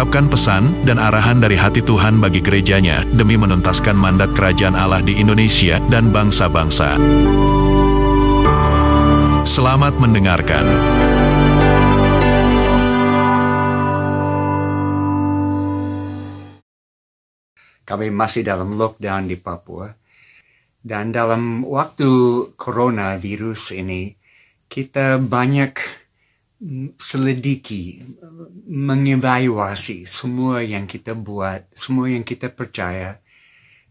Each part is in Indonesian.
mengungkapkan pesan dan arahan dari hati Tuhan bagi gerejanya demi menuntaskan mandat kerajaan Allah di Indonesia dan bangsa-bangsa. Selamat mendengarkan. Kami masih dalam lockdown di Papua. Dan dalam waktu coronavirus ini, kita banyak selidiki, mengevaluasi semua yang kita buat, semua yang kita percaya.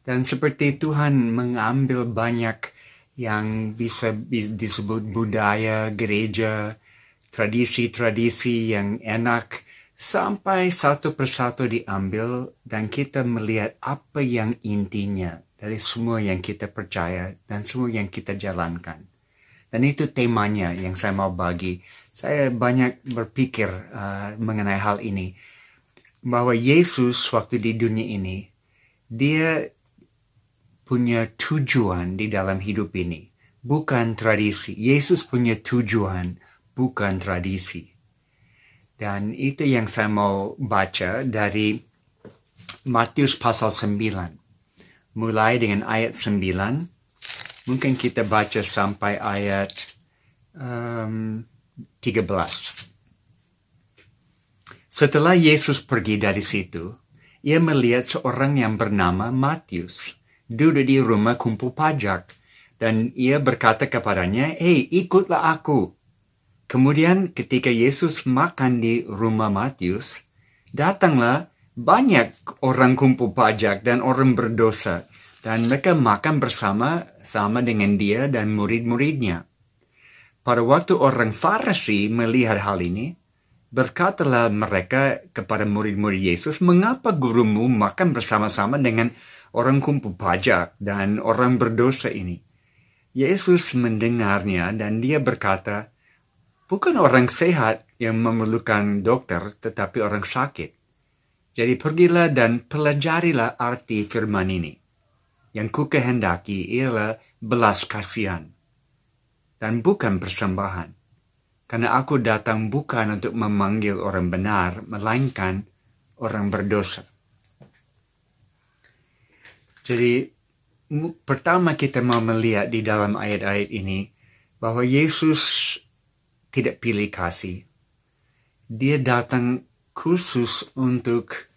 Dan seperti Tuhan mengambil banyak yang bisa disebut budaya, gereja, tradisi-tradisi yang enak, sampai satu persatu diambil dan kita melihat apa yang intinya dari semua yang kita percaya dan semua yang kita jalankan. Dan itu temanya yang saya mau bagi. Saya banyak berpikir uh, mengenai hal ini. Bahwa Yesus waktu di dunia ini, dia punya tujuan di dalam hidup ini. Bukan tradisi. Yesus punya tujuan, bukan tradisi. Dan itu yang saya mau baca dari Matius pasal 9 mulai dengan ayat 9. Mungkin kita baca sampai ayat um, 13. Setelah Yesus pergi dari situ, ia melihat seorang yang bernama Matius duduk di rumah kumpul pajak dan ia berkata kepadanya, "Hei, ikutlah aku." Kemudian ketika Yesus makan di rumah Matius, datanglah banyak orang kumpul pajak dan orang berdosa, dan mereka makan bersama sama dengan dia dan murid-muridnya. Pada waktu orang Farisi melihat hal ini, berkatalah mereka kepada murid-murid Yesus, "Mengapa gurumu makan bersama-sama dengan orang kumpul pajak dan orang berdosa ini?" Yesus mendengarnya dan dia berkata, "Bukan orang sehat yang memerlukan dokter, tetapi orang sakit." Jadi pergilah dan pelajarilah arti firman ini. Yang ku kehendaki ialah belas kasihan. Dan bukan persembahan. Karena aku datang bukan untuk memanggil orang benar, melainkan orang berdosa. Jadi pertama kita mau melihat di dalam ayat-ayat ini bahwa Yesus tidak pilih kasih. Dia datang khusus untuk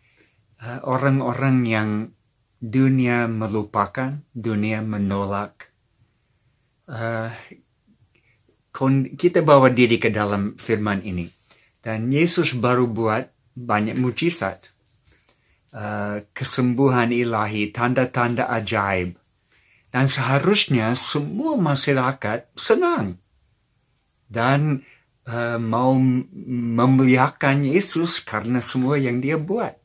orang-orang uh, yang dunia melupakan, dunia menolak. Uh, kita bawa diri ke dalam firman ini. Dan Yesus baru buat banyak mujizat. Uh, kesembuhan ilahi, tanda-tanda ajaib. Dan seharusnya semua masyarakat senang. Dan uh, mau memuliakan Yesus karena semua yang dia buat.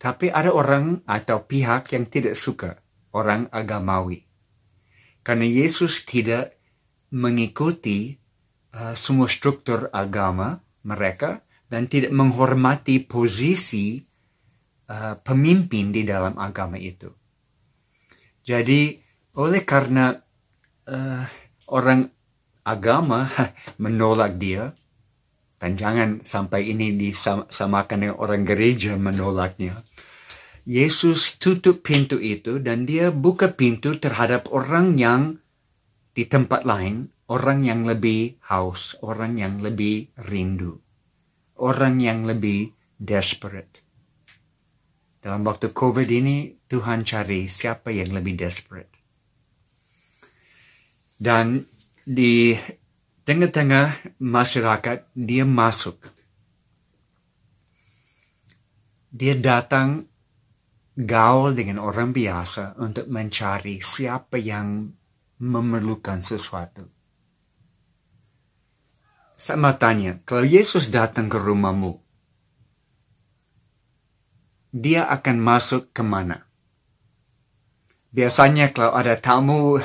Tapi ada orang atau pihak yang tidak suka orang agamawi. Karena Yesus tidak mengikuti uh, semua struktur agama mereka dan tidak menghormati posisi uh, pemimpin di dalam agama itu. Jadi oleh karena uh, orang agama menolak dia, dan jangan sampai ini disamakan dengan orang gereja menolaknya. Yesus tutup pintu itu dan dia buka pintu terhadap orang yang di tempat lain, orang yang lebih haus, orang yang lebih rindu, orang yang lebih desperate. Dalam waktu COVID ini, Tuhan cari siapa yang lebih desperate. Dan di tengah-tengah masyarakat dia masuk. Dia datang gaul dengan orang biasa untuk mencari siapa yang memerlukan sesuatu. Sama tanya, kalau Yesus datang ke rumahmu, dia akan masuk ke mana? biasanya kalau ada tamu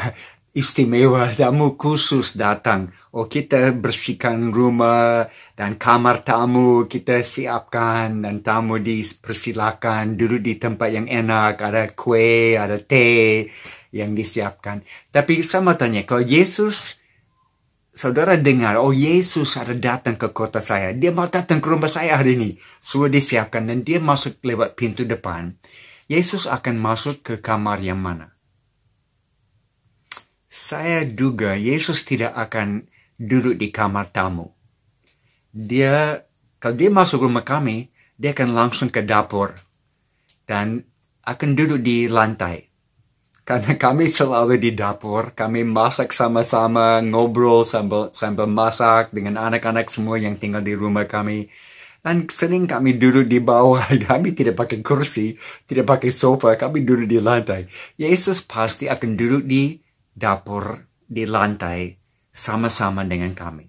istimewa, tamu khusus datang, oh kita bersihkan rumah dan kamar tamu kita siapkan dan tamu dipersilakan duduk di tempat yang enak, ada kue, ada teh yang disiapkan. Tapi sama tanya, kalau Yesus saudara dengar, oh Yesus ada datang ke kota saya. Dia mau datang ke rumah saya hari ini. Sudah disiapkan dan dia masuk lewat pintu depan. Yesus akan masuk ke kamar yang mana? Saya duga Yesus tidak akan duduk di kamar tamu. Dia, kalau dia masuk rumah kami, dia akan langsung ke dapur dan akan duduk di lantai karena kami selalu di dapur, kami masak sama-sama, ngobrol sambil, sambil masak dengan anak-anak semua yang tinggal di rumah kami. Dan sering kami duduk di bawah, kami tidak pakai kursi, tidak pakai sofa, kami duduk di lantai. Yesus pasti akan duduk di dapur, di lantai, sama-sama dengan kami.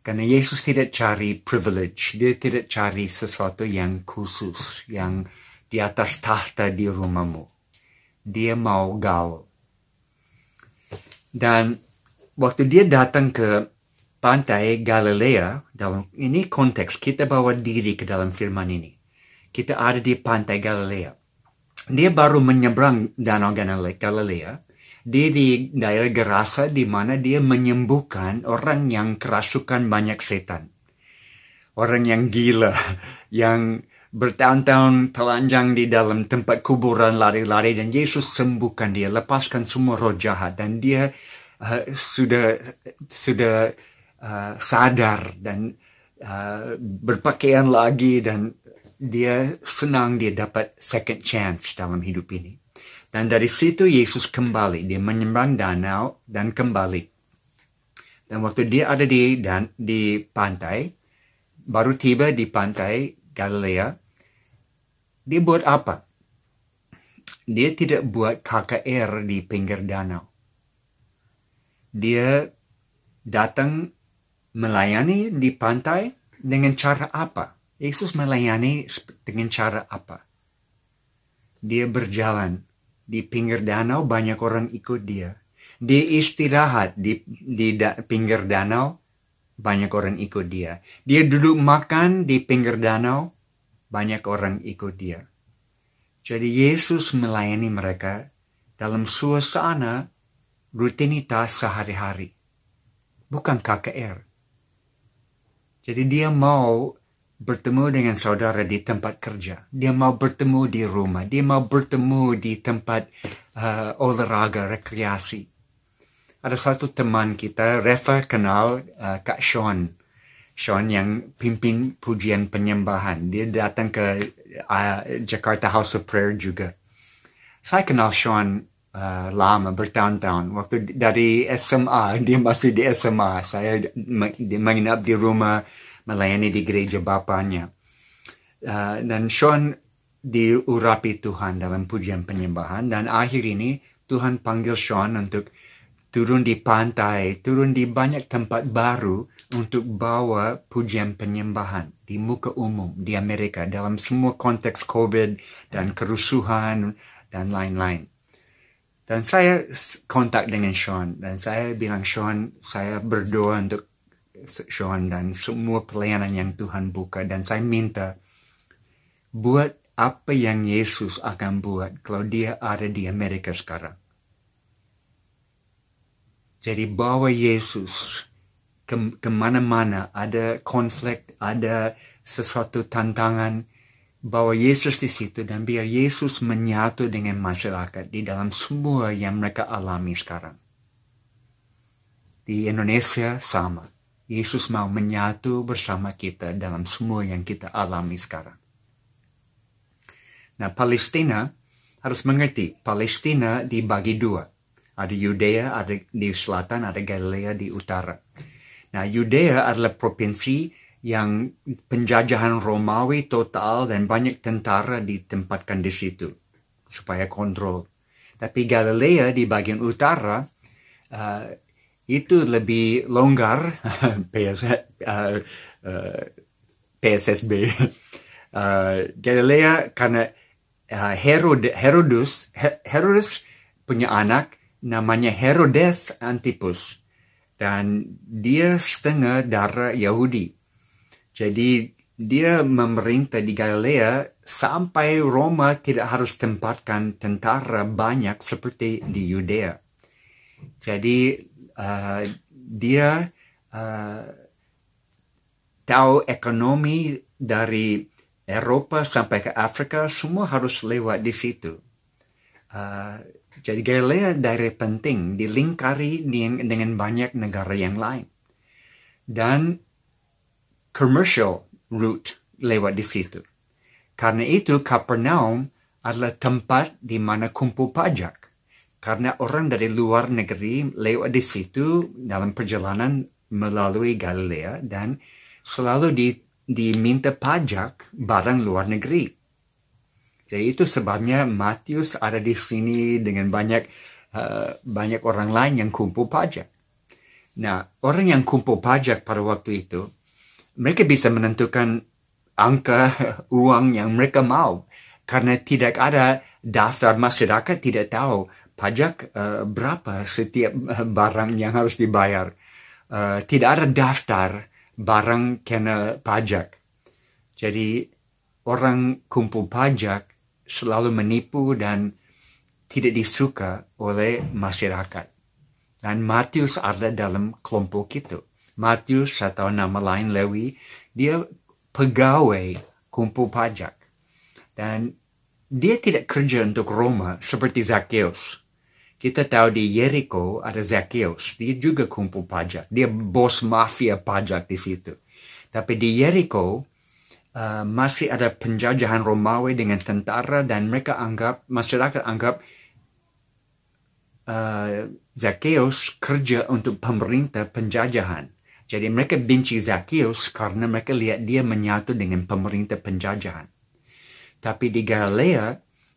Karena Yesus tidak cari privilege, dia tidak cari sesuatu yang khusus, yang di atas tahta di rumahmu dia mau gaul. Dan waktu dia datang ke pantai Galilea, dalam ini konteks kita bawa diri ke dalam firman ini. Kita ada di pantai Galilea. Dia baru menyeberang danau Galilea. Dia di daerah Gerasa di mana dia menyembuhkan orang yang kerasukan banyak setan. Orang yang gila, yang bertahun-tahun telanjang di dalam tempat kuburan lari-lari dan Yesus sembuhkan dia, lepaskan semua roh jahat dan dia uh, sudah sudah uh, sadar dan uh, berpakaian lagi dan dia senang dia dapat second chance dalam hidup ini. Dan dari situ Yesus kembali, dia menyeberang danau dan kembali. Dan waktu dia ada di dan di pantai, baru tiba di pantai Galilea, dia buat apa? Dia tidak buat KKR di pinggir danau. Dia datang melayani di pantai dengan cara apa? Yesus melayani dengan cara apa? Dia berjalan di pinggir danau, banyak orang ikut dia. Dia istirahat di, di da, pinggir danau, banyak orang ikut dia. Dia duduk makan di pinggir danau, banyak orang ikut dia. Jadi Yesus melayani mereka dalam suasana rutinitas sehari-hari. Bukan KKR. Jadi dia mau bertemu dengan saudara di tempat kerja. Dia mau bertemu di rumah. Dia mau bertemu di tempat uh, olahraga, rekreasi. Ada satu teman kita, Reva kenal uh, Kak Sean. Sean yang pimpin pujian penyembahan. Dia datang ke uh, Jakarta House of Prayer juga. Saya kenal Sean uh, lama, bertahun-tahun. Waktu dari SMA, dia masih di SMA. Saya menginap di rumah, melayani di gereja bapaknya. Uh, dan Sean diurapi Tuhan dalam pujian penyembahan. Dan akhir ini Tuhan panggil Sean untuk turun di pantai, turun di banyak tempat baru untuk bawa pujian penyembahan di muka umum di Amerika dalam semua konteks COVID dan kerusuhan dan lain-lain. Dan saya kontak dengan Sean dan saya bilang Sean, saya berdoa untuk Sean dan semua pelayanan yang Tuhan buka dan saya minta buat apa yang Yesus akan buat kalau dia ada di Amerika sekarang jadi bawa Yesus ke ke mana-mana, ada konflik, ada sesuatu tantangan, bawa Yesus di situ dan biar Yesus menyatu dengan masyarakat di dalam semua yang mereka alami sekarang. Di Indonesia sama. Yesus mau menyatu bersama kita dalam semua yang kita alami sekarang. Nah, Palestina harus mengerti, Palestina dibagi dua ada Yudea ada di selatan, ada Galilea di utara. Nah, Yudea adalah provinsi yang penjajahan Romawi total dan banyak tentara ditempatkan di situ supaya kontrol. Tapi Galilea di bagian utara uh, itu lebih longgar PS, uh, uh, PSSB. Uh, Galilea karena uh, Herod Herodus Herodus punya anak namanya Herodes Antipus dan dia setengah darah Yahudi. Jadi dia memerintah di Galilea sampai Roma tidak harus tempatkan tentara banyak seperti di Yudea. Jadi uh, dia uh, tahu ekonomi dari Eropa sampai ke Afrika semua harus lewat di situ. Uh, jadi Galilea daerah penting dilingkari dengan banyak negara yang lain. Dan commercial route lewat di situ. Karena itu Kapernaum adalah tempat di mana kumpul pajak. Karena orang dari luar negeri lewat di situ dalam perjalanan melalui Galilea dan selalu di, diminta pajak barang luar negeri. Jadi itu sebabnya Matius ada di sini dengan banyak uh, banyak orang lain yang kumpul pajak. Nah, orang yang kumpul pajak pada waktu itu, mereka bisa menentukan angka uang yang mereka mau. Karena tidak ada daftar masyarakat tidak tahu pajak uh, berapa setiap barang yang harus dibayar. Uh, tidak ada daftar barang kena pajak. Jadi orang kumpul pajak selalu menipu dan tidak disuka oleh masyarakat. Dan Matius ada dalam kelompok itu. Matius atau nama lain Lewi, dia pegawai kumpul pajak. Dan dia tidak kerja untuk Roma seperti Zacchaeus. Kita tahu di Jericho ada Zacchaeus, dia juga kumpul pajak. Dia bos mafia pajak di situ. Tapi di Jericho, uh, masih ada penjajahan Romawi dengan tentara dan mereka anggap masyarakat anggap uh, Zacchaeus kerja untuk pemerintah penjajahan. Jadi mereka benci Zacchaeus karena mereka lihat dia menyatu dengan pemerintah penjajahan. Tapi di Galilea,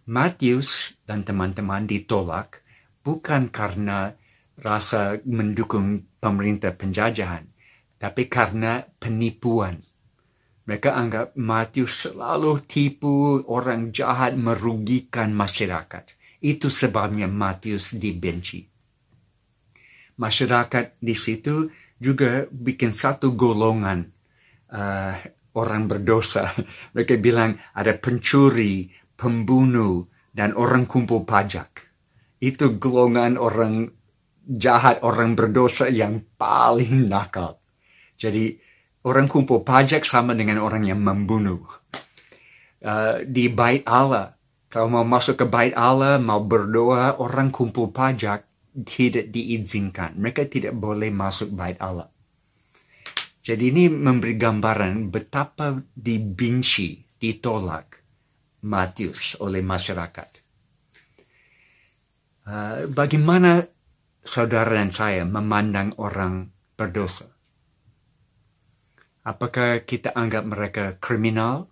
Matius dan teman-teman ditolak bukan karena rasa mendukung pemerintah penjajahan, tapi karena penipuan mereka anggap Matius selalu tipu orang jahat merugikan masyarakat. Itu sebabnya Matius dibenci. Masyarakat di situ juga bikin satu golongan uh, orang berdosa. Mereka bilang ada pencuri, pembunuh, dan orang kumpul pajak. Itu golongan orang jahat, orang berdosa yang paling nakal. Jadi orang kumpul pajak sama dengan orang yang membunuh. Uh, di bait Allah, kalau mau masuk ke bait Allah, mau berdoa, orang kumpul pajak tidak diizinkan. Mereka tidak boleh masuk bait Allah. Jadi ini memberi gambaran betapa dibenci, ditolak Matius oleh masyarakat. Uh, bagaimana saudara dan saya memandang orang berdosa? Apakah kita anggap mereka kriminal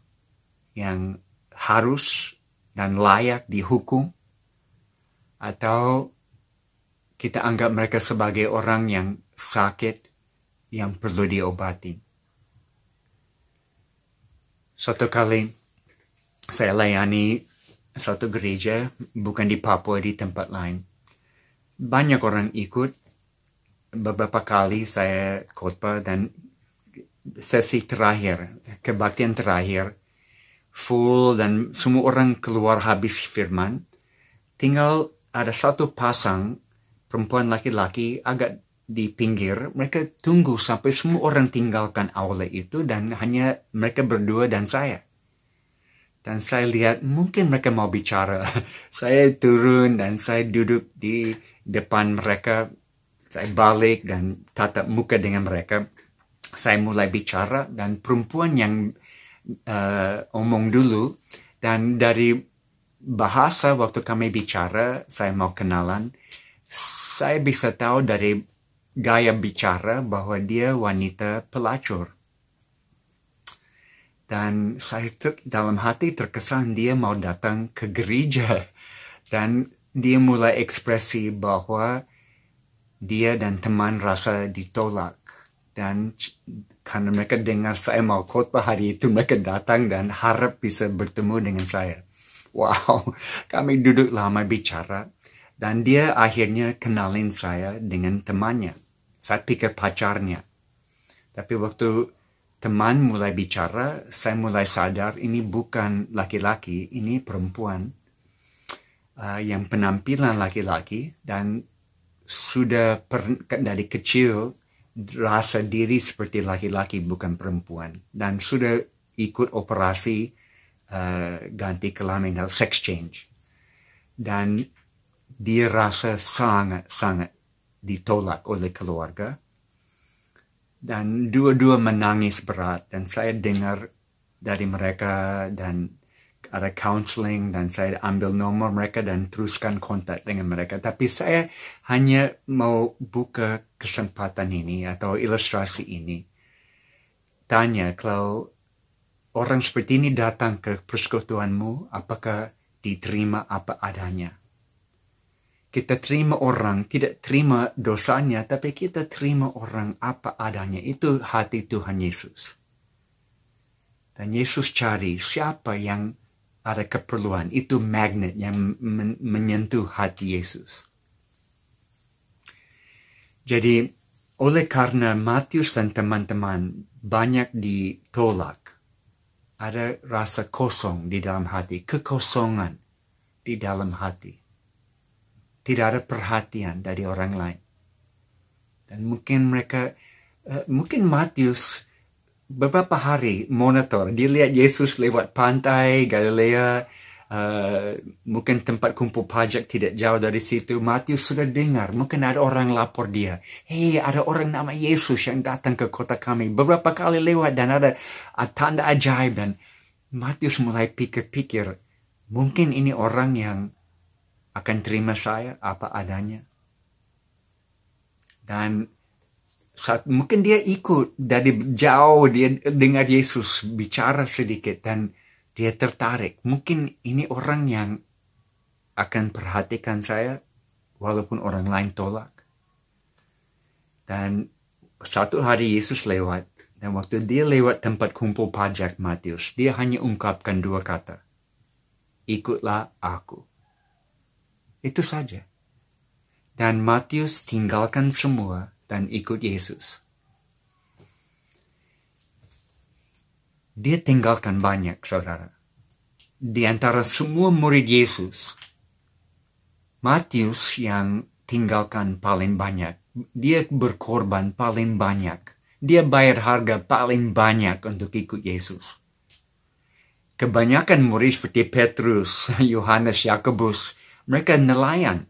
yang harus dan layak dihukum? Atau kita anggap mereka sebagai orang yang sakit yang perlu diobati? Suatu kali saya layani satu gereja, bukan di Papua, di tempat lain. Banyak orang ikut. Beberapa kali saya khotbah dan sesi terakhir, kebaktian terakhir, full dan semua orang keluar habis firman, tinggal ada satu pasang perempuan laki-laki agak di pinggir, mereka tunggu sampai semua orang tinggalkan aula itu dan hanya mereka berdua dan saya. Dan saya lihat mungkin mereka mau bicara. saya turun dan saya duduk di depan mereka. Saya balik dan tatap muka dengan mereka saya mulai bicara dan perempuan yang uh, omong dulu dan dari bahasa waktu kami bicara saya mau kenalan saya bisa tahu dari gaya bicara bahwa dia wanita pelacur dan saya ter, dalam hati terkesan dia mau datang ke gereja dan dia mulai ekspresi bahwa dia dan teman rasa ditolak dan karena mereka dengar saya mau khotbah hari itu mereka datang dan harap bisa bertemu dengan saya Wow, kami duduk lama bicara. Dan dia akhirnya kenalin saya dengan temannya. Saya pikir pacarnya. Tapi waktu teman mulai bicara, saya mulai sadar ini bukan laki-laki, ini perempuan. Uh, yang penampilan laki-laki dan sudah per, dari kecil rasa diri seperti laki-laki bukan perempuan. Dan sudah ikut operasi uh, ganti kelamin atau sex change. Dan dia rasa sangat-sangat ditolak oleh keluarga. Dan dua-dua menangis berat dan saya dengar dari mereka dan ada counseling dan saya ambil nomor mereka dan teruskan kontak dengan mereka. Tapi saya hanya mau buka kesempatan ini atau ilustrasi ini. Tanya kalau orang seperti ini datang ke persekutuanmu, apakah diterima apa adanya? Kita terima orang, tidak terima dosanya, tapi kita terima orang apa adanya. Itu hati Tuhan Yesus. Dan Yesus cari siapa yang ada keperluan. Itu magnet yang men menyentuh hati Yesus. Jadi, oleh karena Matius dan teman-teman banyak ditolak, ada rasa kosong di dalam hati, kekosongan di dalam hati tidak ada perhatian dari orang lain. Dan mungkin mereka, uh, mungkin Matius beberapa hari monitor, dia lihat Yesus lewat pantai Galilea, uh, mungkin tempat kumpul pajak tidak jauh dari situ. Matius sudah dengar, mungkin ada orang lapor dia, hei ada orang nama Yesus yang datang ke kota kami. Beberapa kali lewat dan ada tanda ajaib dan Matius mulai pikir-pikir, mungkin ini orang yang akan terima saya apa adanya. Dan saat mungkin dia ikut dari jauh dia dengar Yesus bicara sedikit dan dia tertarik. Mungkin ini orang yang akan perhatikan saya walaupun orang lain tolak. Dan satu hari Yesus lewat dan waktu dia lewat tempat kumpul pajak Matius, dia hanya ungkapkan dua kata. Ikutlah aku. Itu saja. Dan Matius tinggalkan semua dan ikut Yesus. Dia tinggalkan banyak, saudara. Di antara semua murid Yesus, Matius yang tinggalkan paling banyak. Dia berkorban paling banyak. Dia bayar harga paling banyak untuk ikut Yesus. Kebanyakan murid seperti Petrus, Yohanes, Yakobus, mereka nelayan.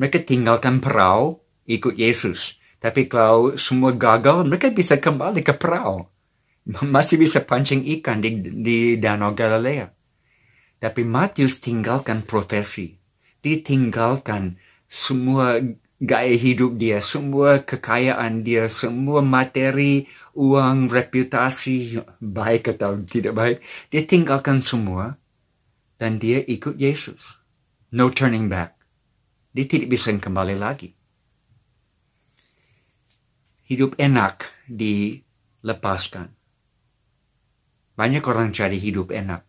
Mereka tinggalkan perahu, ikut Yesus. Tapi kalau semua gagal, mereka bisa kembali ke perahu. Masih bisa pancing ikan di, di Danau Galilea. Tapi Matius tinggalkan profesi. Dia tinggalkan semua gaya hidup dia, semua kekayaan dia, semua materi, uang, reputasi, baik atau tidak baik. Dia tinggalkan semua dan dia ikut Yesus. No turning back. Dia tidak bisa kembali lagi. Hidup enak dilepaskan. Banyak orang cari hidup enak.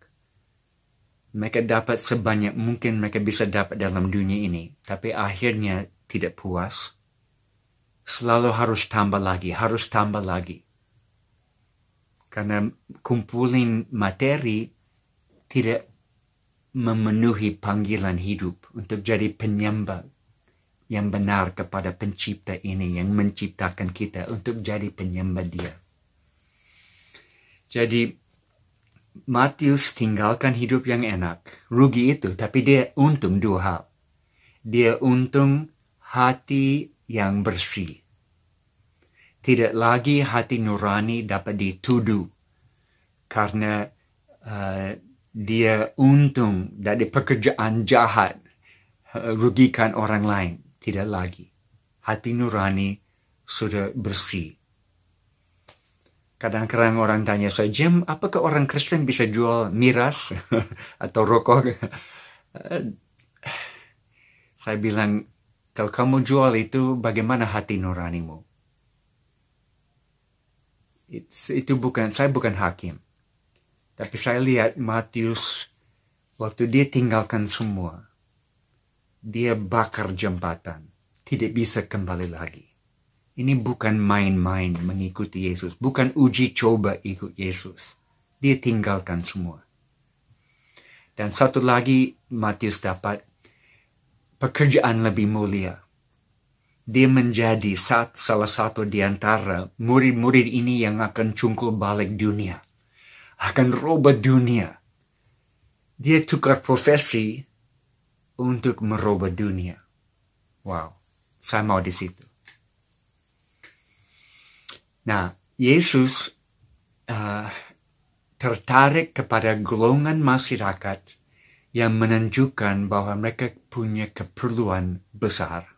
Mereka dapat sebanyak mungkin mereka bisa dapat dalam dunia ini. Tapi akhirnya tidak puas. Selalu harus tambah lagi, harus tambah lagi. Karena kumpulin materi tidak memenuhi panggilan hidup untuk jadi penyembah yang benar kepada pencipta ini yang menciptakan kita untuk jadi penyembah dia. Jadi Matius tinggalkan hidup yang enak, rugi itu, tapi dia untung dua hal. Dia untung hati yang bersih. Tidak lagi hati nurani dapat dituduh karena uh, dia untung dari pekerjaan jahat, eh, rugikan orang lain. Tidak lagi. Hati nurani sudah bersih. Kadang-kadang orang tanya saya, Jim, apakah orang Kristen bisa jual miras atau rokok? Eh, saya bilang, kalau kamu jual itu, bagaimana hati nuranimu? It's, itu bukan, saya bukan hakim. Tapi saya lihat Matius Waktu dia tinggalkan semua, dia bakar jembatan, tidak bisa kembali lagi. Ini bukan main-main mengikuti Yesus, bukan uji coba ikut Yesus. Dia tinggalkan semua. Dan satu lagi Matius dapat pekerjaan lebih mulia. Dia menjadi salah satu di antara murid-murid ini yang akan cungkul balik dunia. Akan robah dunia. Dia tukar profesi untuk merubah dunia. Wow, saya mau di situ. Nah, Yesus uh, tertarik kepada golongan masyarakat yang menunjukkan bahwa mereka punya keperluan besar.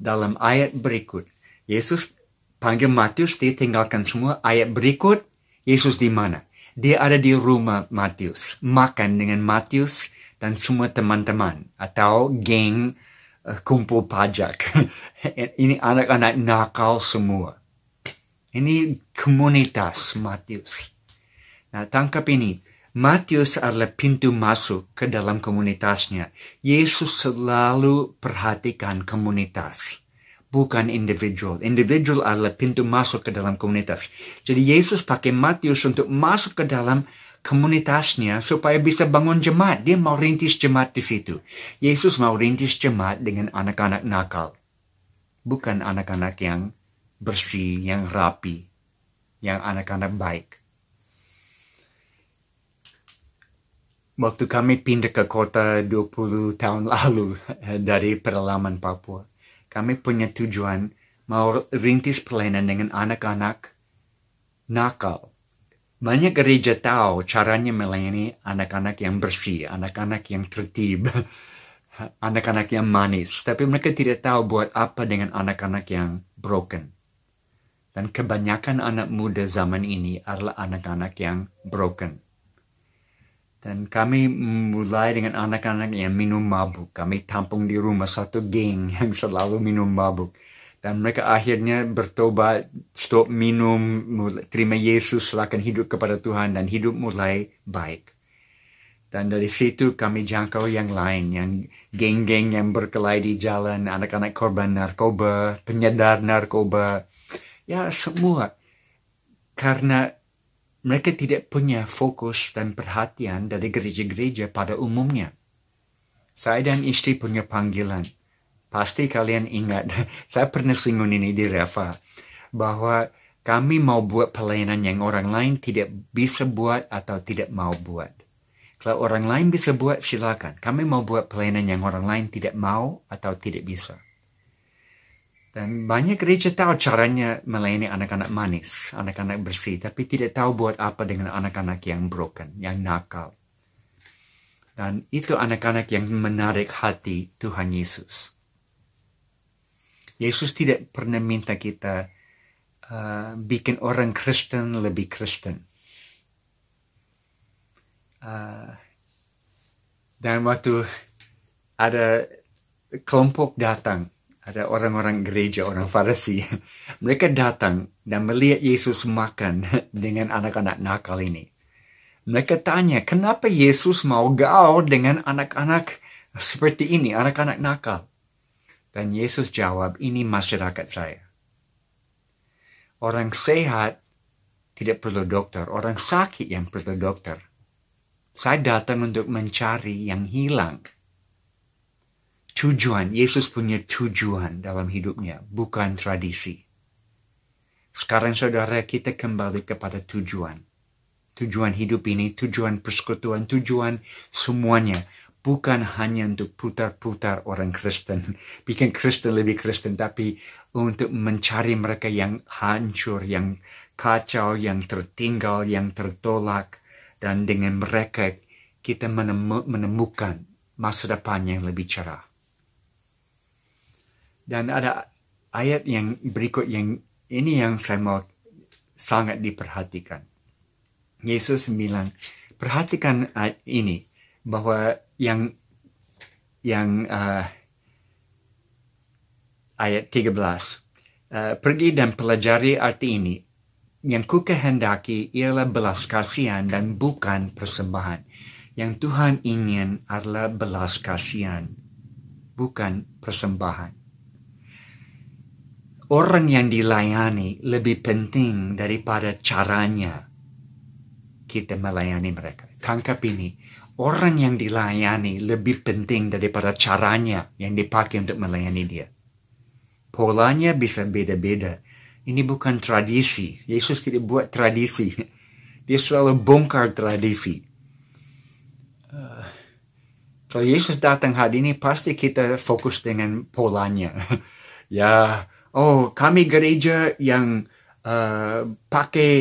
Dalam ayat berikut, Yesus panggil Matius, dia tinggalkan semua. Ayat berikut, Yesus di mana? Dia ada di rumah Matius, makan dengan Matius dan semua teman-teman atau geng uh, kumpul pajak. Ini anak-anak nakal semua. Ini komunitas Matius. Nah, tangkap ini. Matius adalah pintu masuk ke dalam komunitasnya. Yesus selalu perhatikan komunitas, bukan individual. Individual adalah pintu masuk ke dalam komunitas. Jadi Yesus pakai Matius untuk masuk ke dalam komunitasnya supaya bisa bangun jemaat. Dia mau rintis jemaat di situ. Yesus mau rintis jemaat dengan anak-anak nakal. Bukan anak-anak yang bersih, yang rapi, yang anak-anak baik. Waktu kami pindah ke kota 20 tahun lalu dari pedalaman Papua, kami punya tujuan mau rintis pelayanan dengan anak-anak nakal. Banyak gereja tahu caranya melayani anak-anak yang bersih, anak-anak yang tertib, anak-anak yang manis. Tapi mereka tidak tahu buat apa dengan anak-anak yang broken. Dan kebanyakan anak muda zaman ini adalah anak-anak yang broken. Dan kami mulai dengan anak-anak yang minum mabuk. Kami tampung di rumah satu geng yang selalu minum mabuk. Dan mereka akhirnya bertobat, stop minum, mulai, terima Yesus, silakan hidup kepada Tuhan, dan hidup mulai baik. Dan dari situ kami jangkau yang lain, yang geng-geng yang berkelahi di jalan, anak-anak korban narkoba, penyedar narkoba, Ya semua. Karena mereka tidak punya fokus dan perhatian dari gereja-gereja pada umumnya. Saya dan istri punya panggilan. Pasti kalian ingat, saya pernah singgung ini di Reva, bahwa kami mau buat pelayanan yang orang lain tidak bisa buat atau tidak mau buat. Kalau orang lain bisa buat, silakan. Kami mau buat pelayanan yang orang lain tidak mau atau tidak bisa. Dan banyak gereja tahu caranya melayani anak-anak manis, anak-anak bersih, tapi tidak tahu buat apa dengan anak-anak yang broken, yang nakal. Dan itu anak-anak yang menarik hati Tuhan Yesus. Yesus tidak pernah minta kita uh, bikin orang Kristen lebih Kristen. Uh, dan waktu ada kelompok datang ada orang-orang gereja, orang Farisi. Mereka datang dan melihat Yesus makan dengan anak-anak nakal ini. Mereka tanya, kenapa Yesus mau gaul dengan anak-anak seperti ini, anak-anak nakal? Dan Yesus jawab, ini masyarakat saya. Orang sehat tidak perlu dokter, orang sakit yang perlu dokter. Saya datang untuk mencari yang hilang tujuan, Yesus punya tujuan dalam hidupnya, bukan tradisi. Sekarang saudara kita kembali kepada tujuan. Tujuan hidup ini, tujuan persekutuan, tujuan semuanya. Bukan hanya untuk putar-putar orang Kristen, bikin Kristen lebih Kristen, tapi untuk mencari mereka yang hancur, yang kacau, yang tertinggal, yang tertolak. Dan dengan mereka kita menemukan masa depan yang lebih cerah. Dan ada ayat yang berikut yang ini yang saya mau sangat diperhatikan. Yesus bilang, perhatikan ayat ini bahwa yang yang uh, ayat 13 uh, pergi dan pelajari arti ini yang ku kehendaki ialah belas kasihan dan bukan persembahan. Yang Tuhan ingin adalah belas kasihan, bukan persembahan. Orang yang dilayani lebih penting daripada caranya kita melayani mereka. Tangkap ini, orang yang dilayani lebih penting daripada caranya yang dipakai untuk melayani dia. Polanya bisa beda-beda. Ini bukan tradisi. Yesus tidak buat tradisi. Dia selalu bongkar tradisi. Uh, kalau Yesus datang hari ini, pasti kita fokus dengan polanya. ya, oh kami gereja yang uh, pakai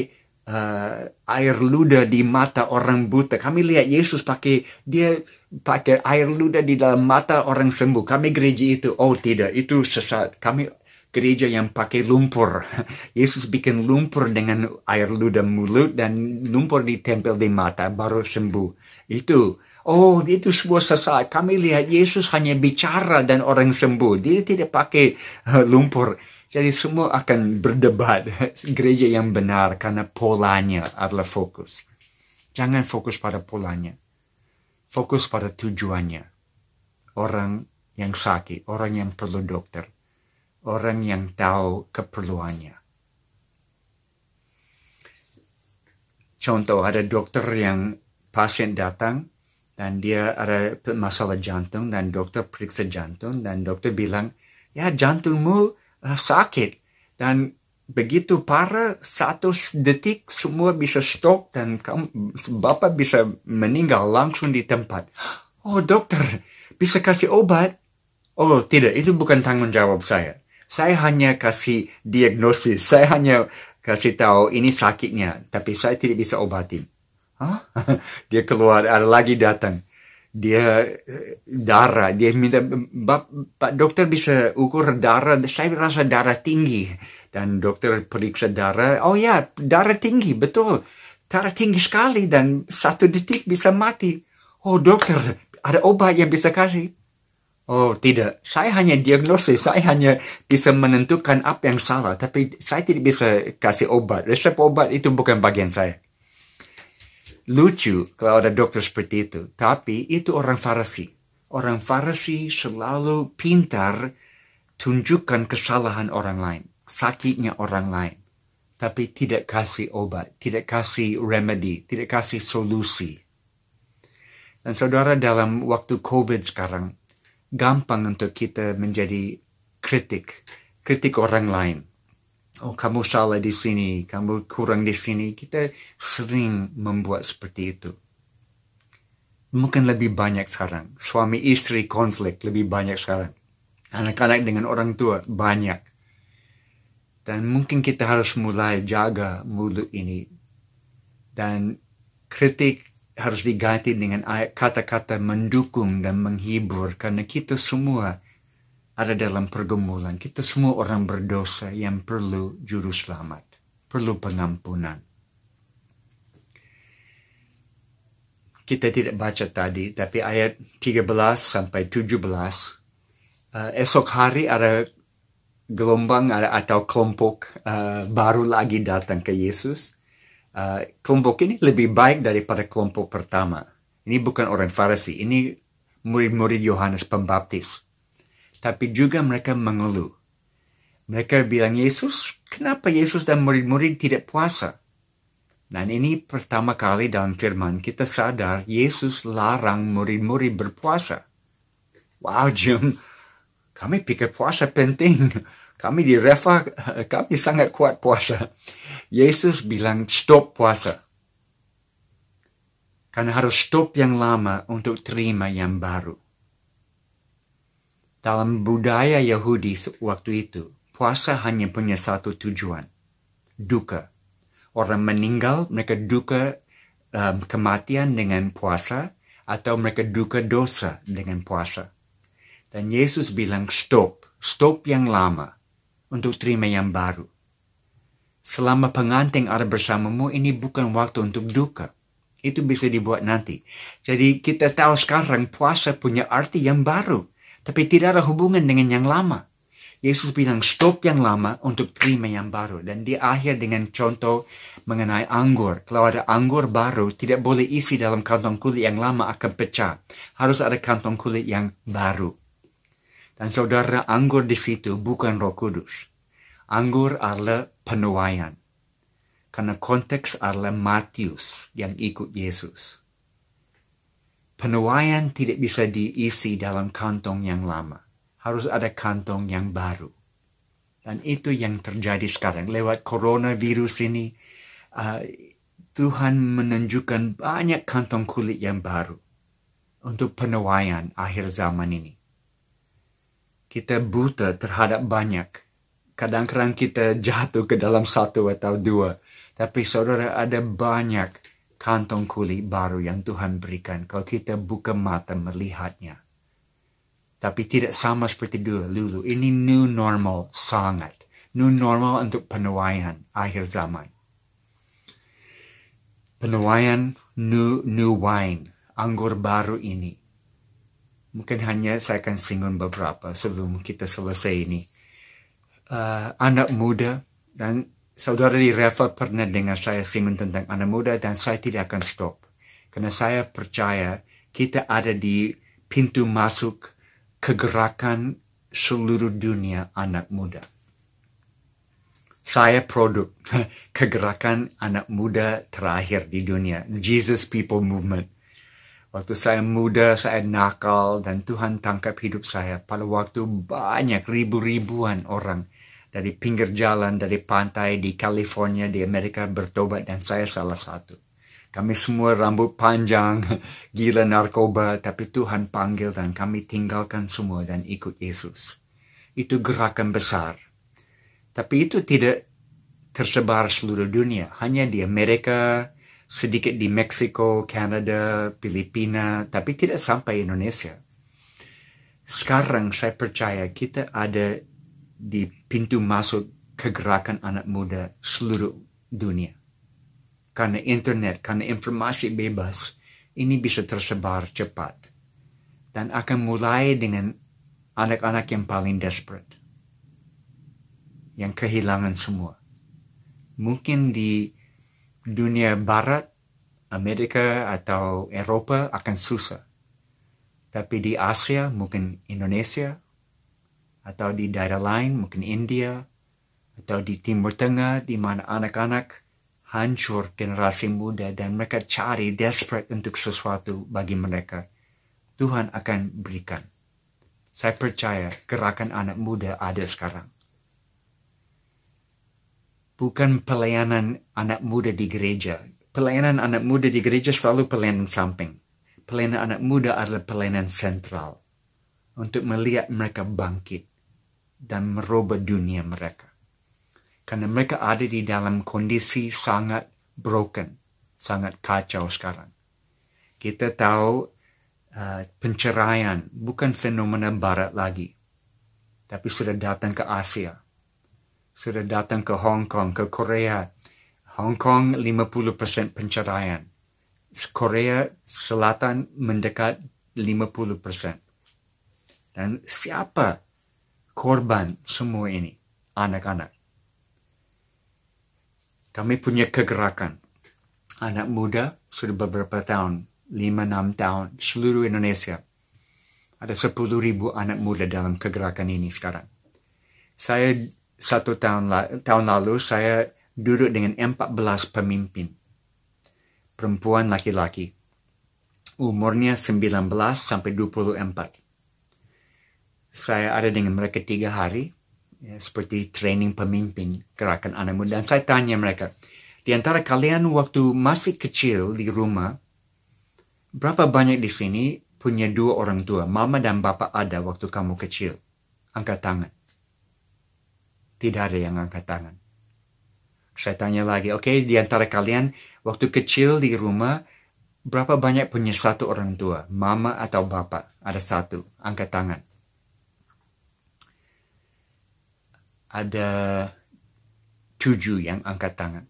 uh, air ludah di mata orang buta. Kami lihat Yesus pakai dia pakai air ludah di dalam mata orang sembuh. Kami gereja itu, oh tidak, itu sesat. Kami gereja yang pakai lumpur. Yesus bikin lumpur dengan air ludah mulut dan lumpur ditempel di mata baru sembuh. Itu, oh itu sebuah sesat. Kami lihat Yesus hanya bicara dan orang sembuh. Dia tidak pakai uh, lumpur. Jadi semua akan berdebat gereja yang benar karena polanya adalah fokus. Jangan fokus pada polanya. Fokus pada tujuannya. Orang yang sakit, orang yang perlu dokter, orang yang tahu keperluannya. Contoh, ada dokter yang pasien datang dan dia ada masalah jantung dan dokter periksa jantung dan dokter bilang, ya jantungmu uh, sakit dan begitu parah satu detik semua bisa stop dan kamu bapak bisa meninggal langsung di tempat. Oh dokter bisa kasih obat? Oh tidak itu bukan tanggung jawab saya. Saya hanya kasih diagnosis. Saya hanya kasih tahu ini sakitnya, tapi saya tidak bisa obatin. Hah? Dia keluar, ada lagi datang. Dia eh, darah. Dia minta pak dokter bisa ukur darah. Saya rasa darah tinggi. Dan dokter periksa darah. Oh ya darah tinggi betul. Darah tinggi sekali dan satu detik bisa mati. Oh dokter ada obat yang bisa kasih? Oh tidak. Saya hanya diagnosis. Saya hanya bisa menentukan apa yang salah. Tapi saya tidak bisa kasih obat. Resep obat itu bukan bagian saya Lucu kalau ada dokter seperti itu. Tapi itu orang Farisi. Orang Farisi selalu pintar tunjukkan kesalahan orang lain. Sakitnya orang lain. Tapi tidak kasih obat. Tidak kasih remedy. Tidak kasih solusi. Dan saudara dalam waktu COVID sekarang. Gampang untuk kita menjadi kritik. Kritik orang lain oh kamu salah di sini, kamu kurang di sini. Kita sering membuat seperti itu. Mungkin lebih banyak sekarang. Suami istri konflik lebih banyak sekarang. Anak-anak dengan orang tua banyak. Dan mungkin kita harus mulai jaga mulut ini. Dan kritik harus diganti dengan kata-kata mendukung dan menghibur. Karena kita semua ada dalam pergumulan. Kita semua orang berdosa yang perlu juru selamat, perlu pengampunan. Kita tidak baca tadi, tapi ayat 13 sampai 17, uh, esok hari ada gelombang atau kelompok uh, baru lagi datang ke Yesus. Uh, kelompok ini lebih baik daripada kelompok pertama. Ini bukan orang Farisi, ini murid-murid Yohanes Pembaptis tapi juga mereka mengeluh. Mereka bilang, Yesus, kenapa Yesus dan murid-murid tidak puasa? Dan ini pertama kali dalam firman kita sadar Yesus larang murid-murid berpuasa. Wow, Jim, kami pikir puasa penting. Kami di Reva, kami sangat kuat puasa. Yesus bilang stop puasa. Karena harus stop yang lama untuk terima yang baru. Dalam budaya Yahudi waktu itu, puasa hanya punya satu tujuan, duka. Orang meninggal, mereka duka um, kematian dengan puasa, atau mereka duka dosa dengan puasa. Dan Yesus bilang stop, stop yang lama, untuk terima yang baru. Selama pengantin ada bersamamu, ini bukan waktu untuk duka. Itu bisa dibuat nanti. Jadi kita tahu sekarang puasa punya arti yang baru tapi tidak ada hubungan dengan yang lama. Yesus bilang stop yang lama untuk terima yang baru. Dan di akhir dengan contoh mengenai anggur. Kalau ada anggur baru, tidak boleh isi dalam kantong kulit yang lama akan pecah. Harus ada kantong kulit yang baru. Dan saudara, anggur di situ bukan roh kudus. Anggur adalah penuaian. Karena konteks adalah Matius yang ikut Yesus. Penuaian tidak bisa diisi dalam kantong yang lama harus ada kantong yang baru. Dan itu yang terjadi sekarang. Lewat coronavirus ini, uh, Tuhan menunjukkan banyak kantong kulit yang baru untuk penuaian akhir zaman ini. Kita buta terhadap banyak. Kadang-kadang kita jatuh ke dalam satu atau dua. Tapi saudara ada banyak kantong kulit baru yang Tuhan berikan kalau kita buka mata melihatnya. Tapi tidak sama seperti dulu. Ini new normal sangat. New normal untuk penuaian akhir zaman. Penuaian new, new wine, anggur baru ini. Mungkin hanya saya akan singgung beberapa sebelum kita selesai ini. Uh, anak muda dan saudara di Reva pernah dengar saya singgung tentang anak muda dan saya tidak akan stop. Karena saya percaya kita ada di pintu masuk kegerakan seluruh dunia anak muda. Saya produk kegerakan anak muda terakhir di dunia, Jesus People Movement. Waktu saya muda, saya nakal dan Tuhan tangkap hidup saya. Pada waktu banyak ribu-ribuan orang dari pinggir jalan, dari pantai di California, di Amerika bertobat dan saya salah satu. Kami semua rambut panjang, gila narkoba, tapi Tuhan panggil dan kami tinggalkan semua dan ikut Yesus. Itu gerakan besar. Tapi itu tidak tersebar seluruh dunia, hanya di Amerika, sedikit di Meksiko, Kanada, Filipina, tapi tidak sampai Indonesia. Sekarang saya percaya kita ada di pintu masuk kegerakan anak muda seluruh dunia karena internet, karena informasi bebas, ini bisa tersebar cepat. Dan akan mulai dengan anak-anak yang paling desperate. Yang kehilangan semua. Mungkin di dunia barat, Amerika atau Eropa akan susah. Tapi di Asia, mungkin Indonesia, atau di daerah lain, mungkin India, atau di Timur Tengah, di mana anak-anak hancur generasi muda dan mereka cari desperate untuk sesuatu bagi mereka, Tuhan akan berikan. Saya percaya gerakan anak muda ada sekarang. Bukan pelayanan anak muda di gereja. Pelayanan anak muda di gereja selalu pelayanan samping. Pelayanan anak muda adalah pelayanan sentral untuk melihat mereka bangkit dan merubah dunia mereka karena mereka ada di dalam kondisi sangat broken, sangat kacau sekarang. Kita tahu uh, penceraian bukan fenomena barat lagi, tapi sudah datang ke Asia, sudah datang ke Hong Kong, ke Korea. Hong Kong 50% penceraian. Korea Selatan mendekat 50%. Dan siapa korban semua ini? Anak-anak. Kami punya kegerakan. Anak muda sudah beberapa tahun, 5-6 tahun, seluruh Indonesia. Ada 10 ribu anak muda dalam kegerakan ini sekarang. Saya satu tahun, tahun lalu saya duduk dengan 14 pemimpin. Perempuan laki-laki. Umurnya 19 sampai 24. Saya ada dengan mereka tiga hari ya, seperti training pemimpin gerakan anak muda. Dan saya tanya mereka, di antara kalian waktu masih kecil di rumah, berapa banyak di sini punya dua orang tua, mama dan bapak ada waktu kamu kecil? Angkat tangan. Tidak ada yang angkat tangan. Saya tanya lagi, oke, okay, di antara kalian waktu kecil di rumah, berapa banyak punya satu orang tua, mama atau bapak? Ada satu, angkat tangan. Ada tujuh yang angkat tangan.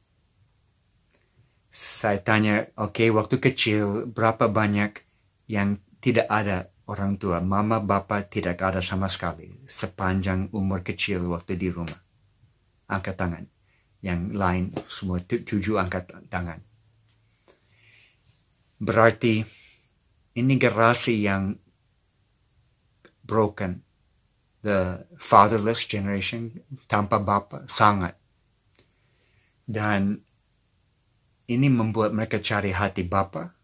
Saya tanya, oke, okay, waktu kecil berapa banyak yang tidak ada orang tua, mama, bapa tidak ada sama sekali sepanjang umur kecil waktu di rumah. Angkat tangan. Yang lain semua tujuh angkat tangan. Berarti ini generasi yang broken. The fatherless generation tanpa bapa sangat. Dan ini membuat mereka cari hati bapa.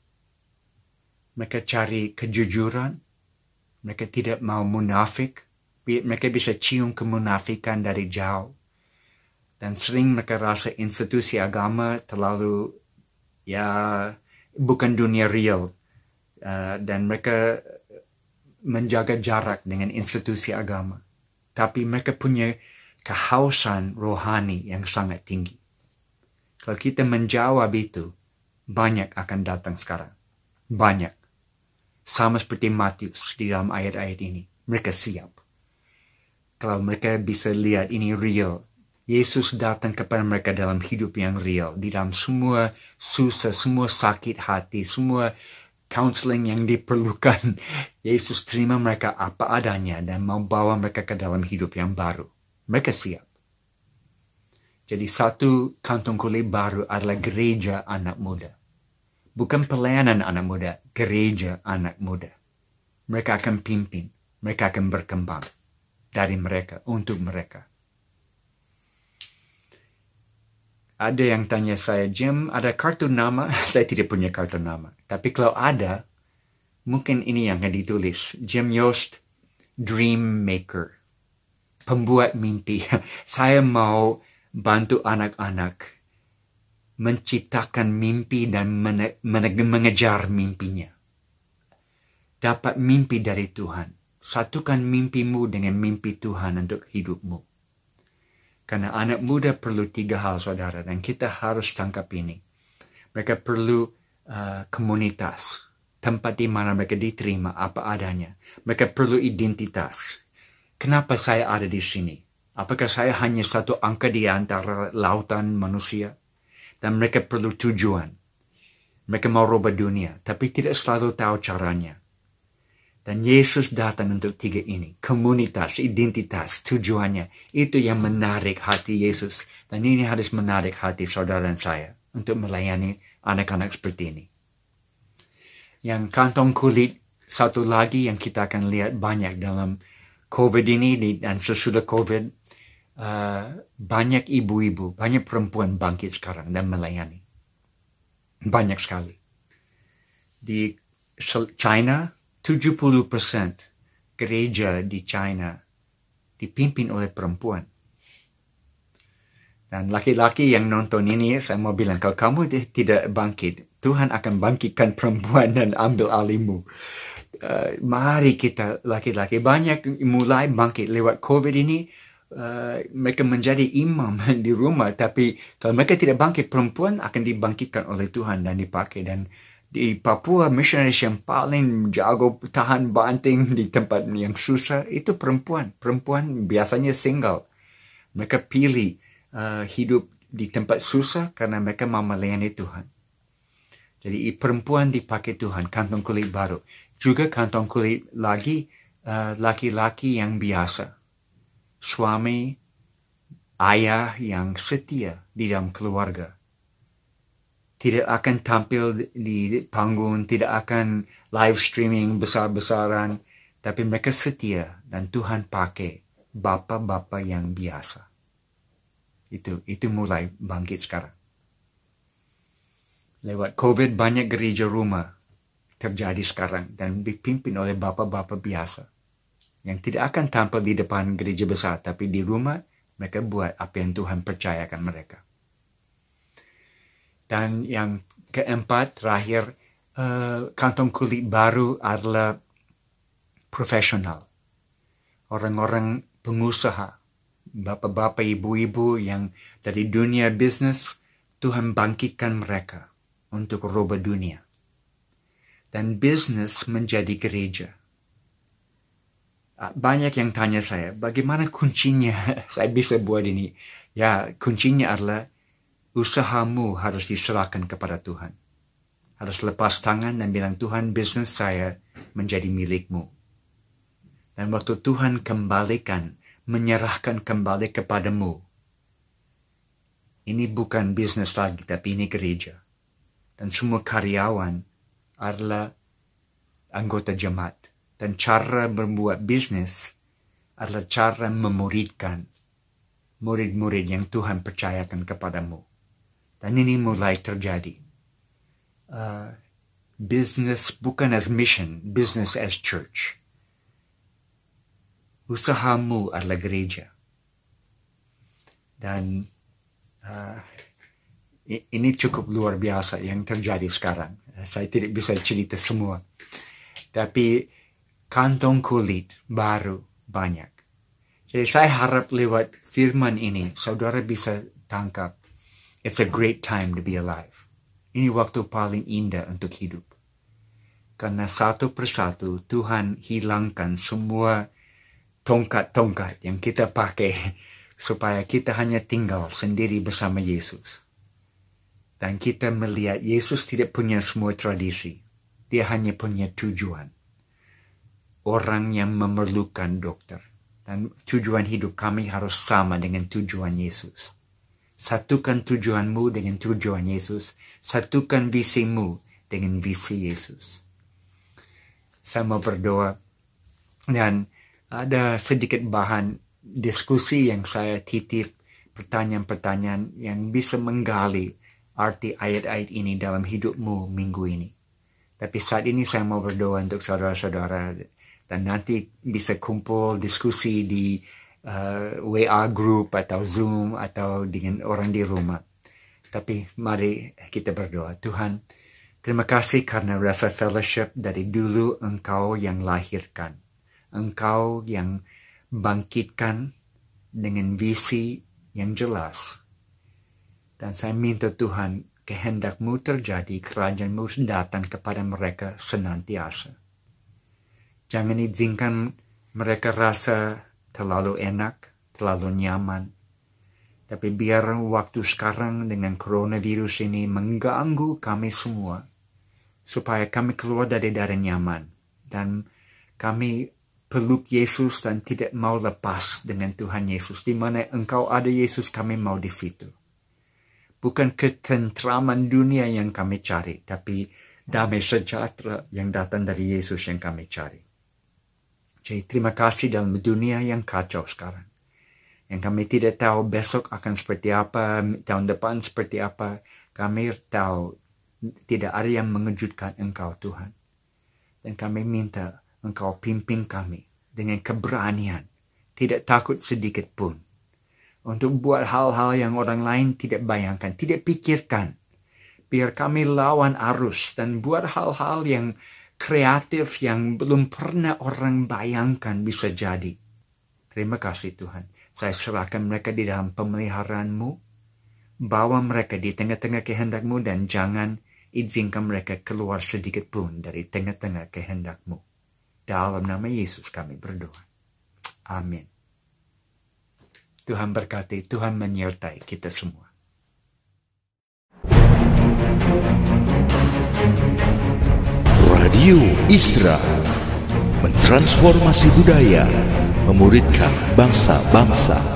Mereka cari kejujuran mereka tidak mau munafik. Mereka bisa cium kemunafikan dari jauh. Dan sering mereka rasa institusi agama terlalu ya bukan dunia real. Uh, dan mereka menjaga jarak dengan institusi agama. Tapi mereka punya kehausan rohani yang sangat tinggi. Kalau kita menjawab itu, banyak akan datang sekarang. Banyak. Sama seperti Matius di dalam ayat-ayat ini. Mereka siap. Kalau mereka bisa lihat ini real. Yesus datang kepada mereka dalam hidup yang real. Di dalam semua susah, semua sakit hati, semua counseling yang diperlukan. Yesus terima mereka apa adanya dan mau bawa mereka ke dalam hidup yang baru. Mereka siap. Jadi satu kantong kulit baru adalah gereja anak muda. Bukan pelayanan anak muda, gereja anak muda. Mereka akan pimpin, mereka akan berkembang dari mereka, untuk mereka. Ada yang tanya saya, Jim, ada kartu nama? saya tidak punya kartu nama. Tapi kalau ada, mungkin ini yang akan ditulis. Jim Yost, Dream Maker. Pembuat mimpi. saya mau bantu anak-anak menciptakan mimpi dan mengejar mimpinya. Dapat mimpi dari Tuhan. Satukan mimpimu dengan mimpi Tuhan untuk hidupmu. Karena anak muda perlu tiga hal, saudara, dan kita harus tangkap ini. Mereka perlu uh, komunitas, tempat di mana mereka diterima apa adanya. Mereka perlu identitas. Kenapa saya ada di sini? Apakah saya hanya satu angka di antara lautan manusia? dan mereka perlu tujuan. Mereka mau rubah dunia, tapi tidak selalu tahu caranya. Dan Yesus datang untuk tiga ini. Komunitas, identitas, tujuannya. Itu yang menarik hati Yesus. Dan ini harus menarik hati saudara dan saya. Untuk melayani anak-anak seperti ini. Yang kantong kulit, satu lagi yang kita akan lihat banyak dalam COVID ini dan sesudah COVID uh, banyak ibu-ibu, banyak perempuan bangkit sekarang dan melayani. Banyak sekali. Di China, 70% gereja di China dipimpin oleh perempuan. Dan laki-laki yang nonton ini, saya mau bilang, kalau kamu tidak bangkit, Tuhan akan bangkitkan perempuan dan ambil alihmu. Uh, mari kita laki-laki banyak mulai bangkit lewat COVID ini uh, mereka menjadi imam di rumah tapi kalau mereka tidak bangkit perempuan akan dibangkitkan oleh Tuhan dan dipakai dan di Papua missionaries yang paling jago tahan banting di tempat yang susah itu perempuan. Perempuan biasanya single. Mereka pilih uh, hidup di tempat susah karena mereka mau melayani Tuhan. Jadi perempuan dipakai Tuhan kantong kulit baru. Juga kantong kulit lagi uh, laki-laki yang biasa. Suami, ayah yang setia di dalam keluarga. Tidak akan tampil di panggung, tidak akan live streaming besar-besaran, tapi mereka setia dan Tuhan pakai bapa-bapa yang biasa. Itu itu mulai bangkit sekarang. Lewat COVID banyak gereja rumah terjadi sekarang dan dipimpin oleh bapa-bapa biasa yang tidak akan tampil di depan gereja besar, tapi di rumah mereka buat apa yang Tuhan percayakan mereka. Dan yang keempat, terakhir, uh, kantong kulit baru adalah profesional. Orang-orang pengusaha, bapak-bapak, ibu-ibu yang dari dunia bisnis, Tuhan bangkitkan mereka untuk rubah dunia. Dan bisnis menjadi gereja Ah, banyak yang tanya saya, bagaimana kuncinya saya bisa buat ini? Ya, kuncinya adalah usahamu harus diserahkan kepada Tuhan. Harus lepas tangan dan bilang, Tuhan, bisnis saya menjadi milikmu. Dan waktu Tuhan kembalikan, menyerahkan kembali kepadamu, ini bukan bisnis lagi, tapi ini gereja. Dan semua karyawan adalah anggota jemaat. Dan cara berbuat bisnis adalah cara memuridkan murid-murid yang Tuhan percayakan kepadamu. Dan ini mulai terjadi. Uh, business bukan as mission, business as church. Usahamu adalah gereja. Dan uh, ini cukup luar biasa yang terjadi sekarang. Saya tidak bisa cerita semua. Tapi kantong kulit baru banyak. Jadi saya harap lewat firman ini saudara bisa tangkap. It's a great time to be alive. Ini waktu paling indah untuk hidup. Karena satu persatu Tuhan hilangkan semua tongkat-tongkat yang kita pakai supaya kita hanya tinggal sendiri bersama Yesus. Dan kita melihat Yesus tidak punya semua tradisi. Dia hanya punya tujuan. Orang yang memerlukan dokter. Dan tujuan hidup kami harus sama dengan tujuan Yesus. Satukan tujuanmu dengan tujuan Yesus. Satukan visimu dengan visi Yesus. Saya mau berdoa dan ada sedikit bahan diskusi yang saya titip pertanyaan-pertanyaan yang bisa menggali arti ayat-ayat ini dalam hidupmu minggu ini. Tapi saat ini saya mau berdoa untuk saudara-saudara dan nanti bisa kumpul diskusi di uh, WA group atau Zoom atau dengan orang di rumah. Tapi mari kita berdoa. Tuhan, terima kasih karena Rafa Fellowship dari dulu engkau yang lahirkan. Engkau yang bangkitkan dengan visi yang jelas. Dan saya minta Tuhan, kehendakmu terjadi, kerajaanmu datang kepada mereka senantiasa. Jangan izinkan mereka rasa terlalu enak, terlalu nyaman. Tapi biar waktu sekarang dengan coronavirus ini mengganggu kami semua. Supaya kami keluar dari dari nyaman. Dan kami peluk Yesus dan tidak mau lepas dengan Tuhan Yesus. Di mana engkau ada Yesus, kami mau di situ. Bukan ketentraman dunia yang kami cari, tapi damai sejahtera yang datang dari Yesus yang kami cari. Jadi terima kasih dalam dunia yang kacau sekarang. Yang kami tidak tahu besok akan seperti apa, tahun depan seperti apa. Kami tahu tidak ada yang mengejutkan engkau Tuhan. Dan kami minta Engkau pimpin kami dengan keberanian, tidak takut sedikit pun. Untuk buat hal-hal yang orang lain tidak bayangkan, tidak pikirkan. Biar kami lawan arus dan buat hal-hal yang kreatif yang belum pernah orang bayangkan bisa jadi. Terima kasih Tuhan. Saya serahkan mereka di dalam pemeliharaanmu. Bawa mereka di tengah-tengah kehendakmu dan jangan izinkan mereka keluar sedikit pun dari tengah-tengah kehendakmu. Dalam nama Yesus kami berdoa. Amin. Tuhan berkati, Tuhan menyertai kita semua. Radio Isra mentransformasi budaya, memuridkan bangsa-bangsa.